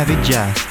David